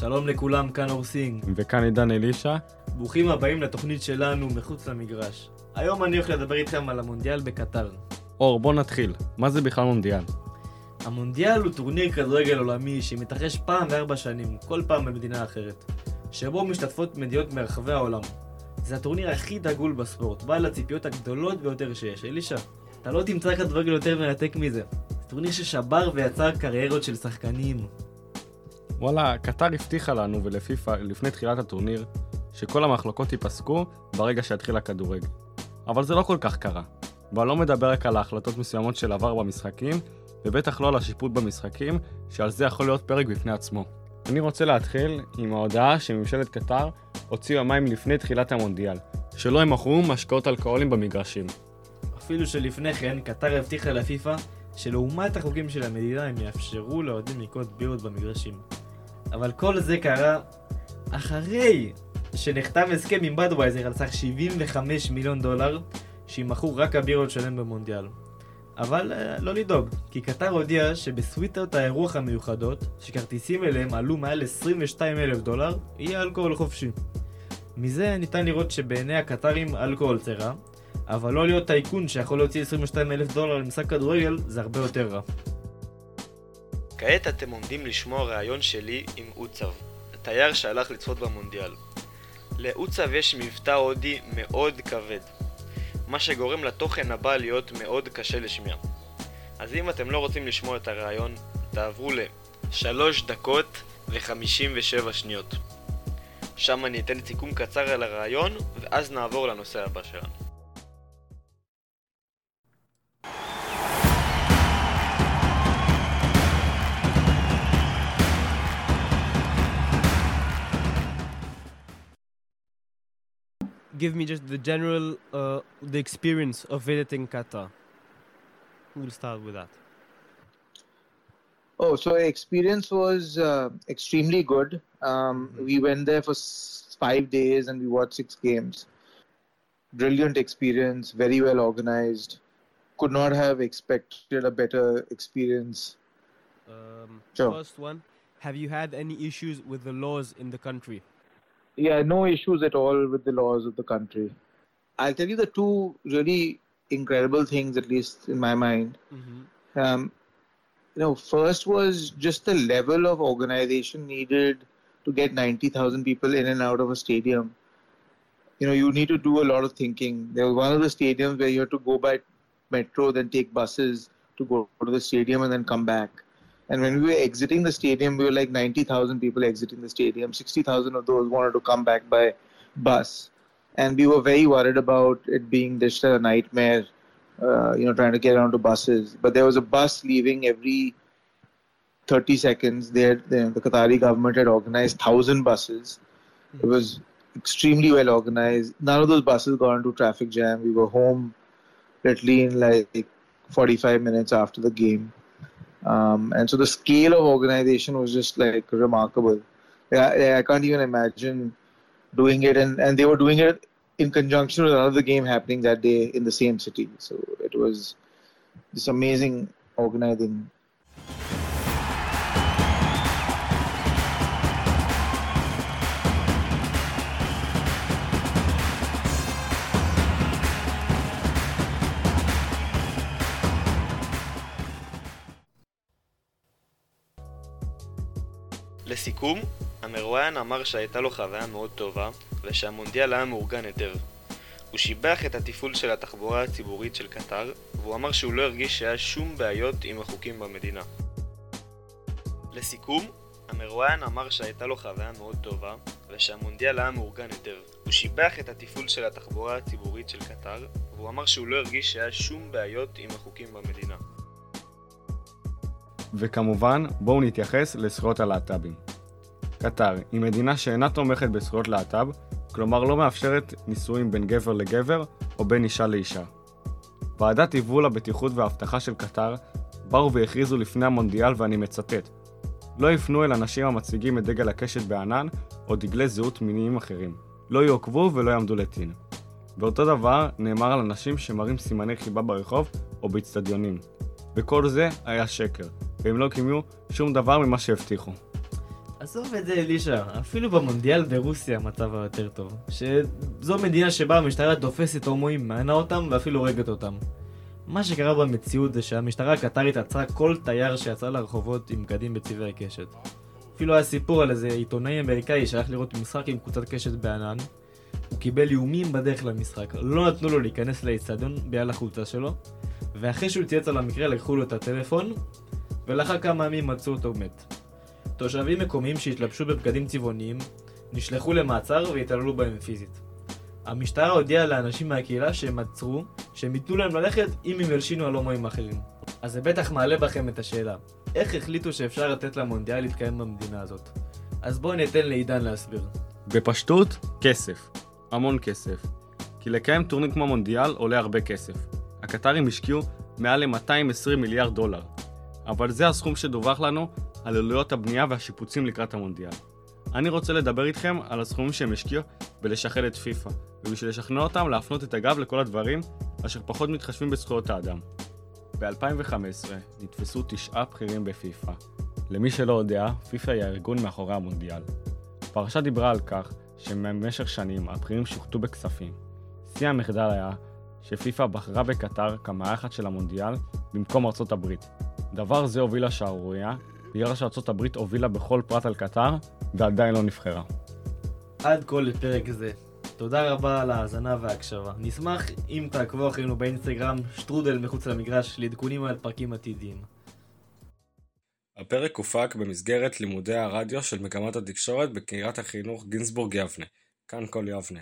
שלום לכולם, כאן אור סינג. וכאן עידן אלישע. ברוכים הבאים לתוכנית שלנו מחוץ למגרש. היום אני הולך לדבר איתכם על המונדיאל בקטאר. אור, בוא נתחיל. מה זה בכלל מונדיאל? המונדיאל הוא טורניר כדורגל עולמי שמתרחש פעם בארבע שנים, כל פעם במדינה אחרת, שבו משתתפות מדינות מרחבי העולם. זה הטורניר הכי דגול בספורט, בעל הציפיות הגדולות ביותר שיש. אלישע, אתה לא תמצא כדורגל יותר מרתק מזה. זה טורניר ששבר ויצר קריירות של שחקנים. וואלה, קטר הבטיחה לנו ולפיפ"א לפני תחילת הטורניר שכל המחלוקות ייפסקו ברגע שיתחיל הכדורגל. אבל זה לא כל כך קרה. ואני לא מדבר רק על ההחלטות מסוימות של עבר במשחקים, ובטח לא על השיפוט במשחקים, שעל זה יכול להיות פרק בפני עצמו. אני רוצה להתחיל עם ההודעה שממשלת קטר הוציאו יומיים לפני תחילת המונדיאל, שלא ימכרו משקאות אלכוהולים במגרשים. אפילו שלפני כן, קטר הבטיחה לפיפ"א שלעומת החוקים של המדינה הם יאפשרו לאוהדים לקנות בירות במגרשים. אבל כל זה קרה אחרי שנחתם הסכם עם בדווייזר על סך 75 מיליון דולר שימכרו רק הבירות שלהם במונדיאל. אבל uh, לא לדאוג, כי קטר הודיעה שבסוויטות האירוח המיוחדות, שכרטיסים אליהם עלו מעל 22 אלף דולר, יהיה אלכוהול חופשי. מזה ניתן לראות שבעיני הקטרים אלכוהול זה רע, אבל לא להיות טייקון שיכול להוציא 22 אלף דולר למשחק כדורגל זה הרבה יותר רע. כעת אתם עומדים לשמוע ראיון שלי עם עוצב, תייר שהלך לצפות במונדיאל. לעוצב יש מבטא הודי מאוד כבד, מה שגורם לתוכן הבא להיות מאוד קשה לשמיע. אז אם אתם לא רוצים לשמוע את הראיון, תעברו ל-3 דקות ו-57 שניות. שם אני אתן סיכום קצר על הראיון, ואז נעבור לנושא הבא שלנו. Give me just the general uh, the experience of visiting Qatar. We'll start with that. Oh, so experience was uh, extremely good. Um, Mhm. We went there for s- five days and we watched six games. Brilliant experience, very well organized. Could not have expected a better experience. Um, Sure. First one, have you had any issues with the laws in the country? Yeah, no issues at all with the laws of the country. I'll tell you the two really incredible things, at least in my mind. Mm-hmm. um, you know, first was just the level of organization needed to get 90,000 people in and out of a stadium. You know, you need to do a lot of thinking. There was one of the stadiums where you had to go by metro, then take buses to go to the stadium and then come back. And when we were exiting the stadium, we were like 90,000 people exiting the stadium. 60,000 of those wanted to come back by bus. And we were very worried about it being just a nightmare uh, you know, trying to get onto buses. But there was a bus leaving every 30 seconds. They had, the, the Qatari government had organized 1,000 buses. It was extremely well organized. None of those buses got into traffic jam. We were home literally in like 45 minutes after the game. Um, and so the scale of organization was just like remarkable. I, I can't even imagine doing it. And, and they were doing it in conjunction with another game happening that day in the same city. So it was this amazing organizing. לסיכום, המרואיין אמר שהייתה לו חוויה מאוד טובה, ושהמונדיאל היה מאורגן היטב. הוא שיבח את התפעול של התחבורה הציבורית של קטר, והוא אמר שהוא לא הרגיש שהיה שום בעיות עם החוקים במדינה. לסיכום, המרואיין אמר שהייתה לו חוויה מאוד טובה, ושהמונדיאל היה מאורגן היטב. הוא שיבח את התפעול של התחבורה הציבורית של קטר, והוא אמר שהוא לא הרגיש שהיה שום בעיות עם החוקים במדינה. וכמובן, בואו נתייחס לזכויות הלהט"בים. קטר היא מדינה שאינה תומכת בזכויות להט"ב, כלומר לא מאפשרת נישואים בין גבר לגבר או בין אישה לאישה. ועדת היוול הבטיחות והאבטחה של קטר באו והכריזו לפני המונדיאל ואני מצטט לא יפנו אל אנשים המציגים את דגל הקשת בענן או דגלי זהות מיניים אחרים. לא יעוקבו ולא יעמדו לטין. ואותו דבר נאמר על אנשים שמראים סימני חיבה ברחוב או באצטדיונים. וכל זה היה שקר, והם לא קיימו שום דבר ממה שהבטיחו. עזוב את זה, אלישע. אפילו במונדיאל ברוסיה המצב היותר טוב. שזו מדינה שבה המשטרה תופסת הומואים, מענה אותם ואפילו הורגת אותם. מה שקרה במציאות זה שהמשטרה הקטרית עצרה כל תייר שיצא לרחובות עם בגדים בצבעי קשת. אפילו היה סיפור על איזה עיתונאי אמריקאי שהלך לראות משחק עם קבוצת קשת בענן. הוא קיבל איומים בדרך למשחק, לא נתנו לו להיכנס לאצטדיון בגלל החולצה שלו, ואחרי שהוא צייץ על המקרה לקחו לו את הטלפון, ולאחר כמה ימים מצאו אותו מת. תושבים מקומיים שהתלבשו בבגדים צבעוניים נשלחו למעצר והתעללו בהם פיזית. המשטרה הודיעה לאנשים מהקהילה שהם עצרו, שהם ייתנו להם ללכת אם הם ילשינו על הומואים אחרים. אז זה בטח מעלה בכם את השאלה, איך החליטו שאפשר לתת למונדיאל להתקיים במדינה הזאת? אז בואו ניתן לעידן להסביר. בפשטות, כסף. המון כסף. כי לקיים טורניר כמו מונדיאל עולה הרבה כסף. הקטרים השקיעו מעל ל-220 מיליארד דולר. אבל זה הסכום שדווח לנו על עלויות הבנייה והשיפוצים לקראת המונדיאל. אני רוצה לדבר איתכם על הסכומים שהם השקיעו בלשחד את פיפ"א, ובשביל לשכנע אותם להפנות את הגב לכל הדברים אשר פחות מתחשבים בזכויות האדם. ב-2015 נתפסו תשעה בכירים בפיפ"א. למי שלא יודע, פיפ"א היא הארגון מאחורי המונדיאל. הפרשה דיברה על כך שבמשך שנים הבכירים שוחטו בכספים. שיא המחדל היה שפיפ"א בחרה בקטר כמארחת של המונדיאל במקום ארצות הברית. דבר זה הוביל לשערורייה, בגלל שארצות הברית הובילה בכל פרט על קטר, ועדיין לא נבחרה. עד כה לפרק זה. תודה רבה על ההאזנה וההקשבה. נשמח אם תעקבו אחרינו באינסטגרם, שטרודל מחוץ למגרש, לעדכונים על פרקים עתידיים. הפרק הופק במסגרת לימודי הרדיו של מגמת התקשורת בקריית החינוך גינזבורג יבנה. כאן כל יבנה.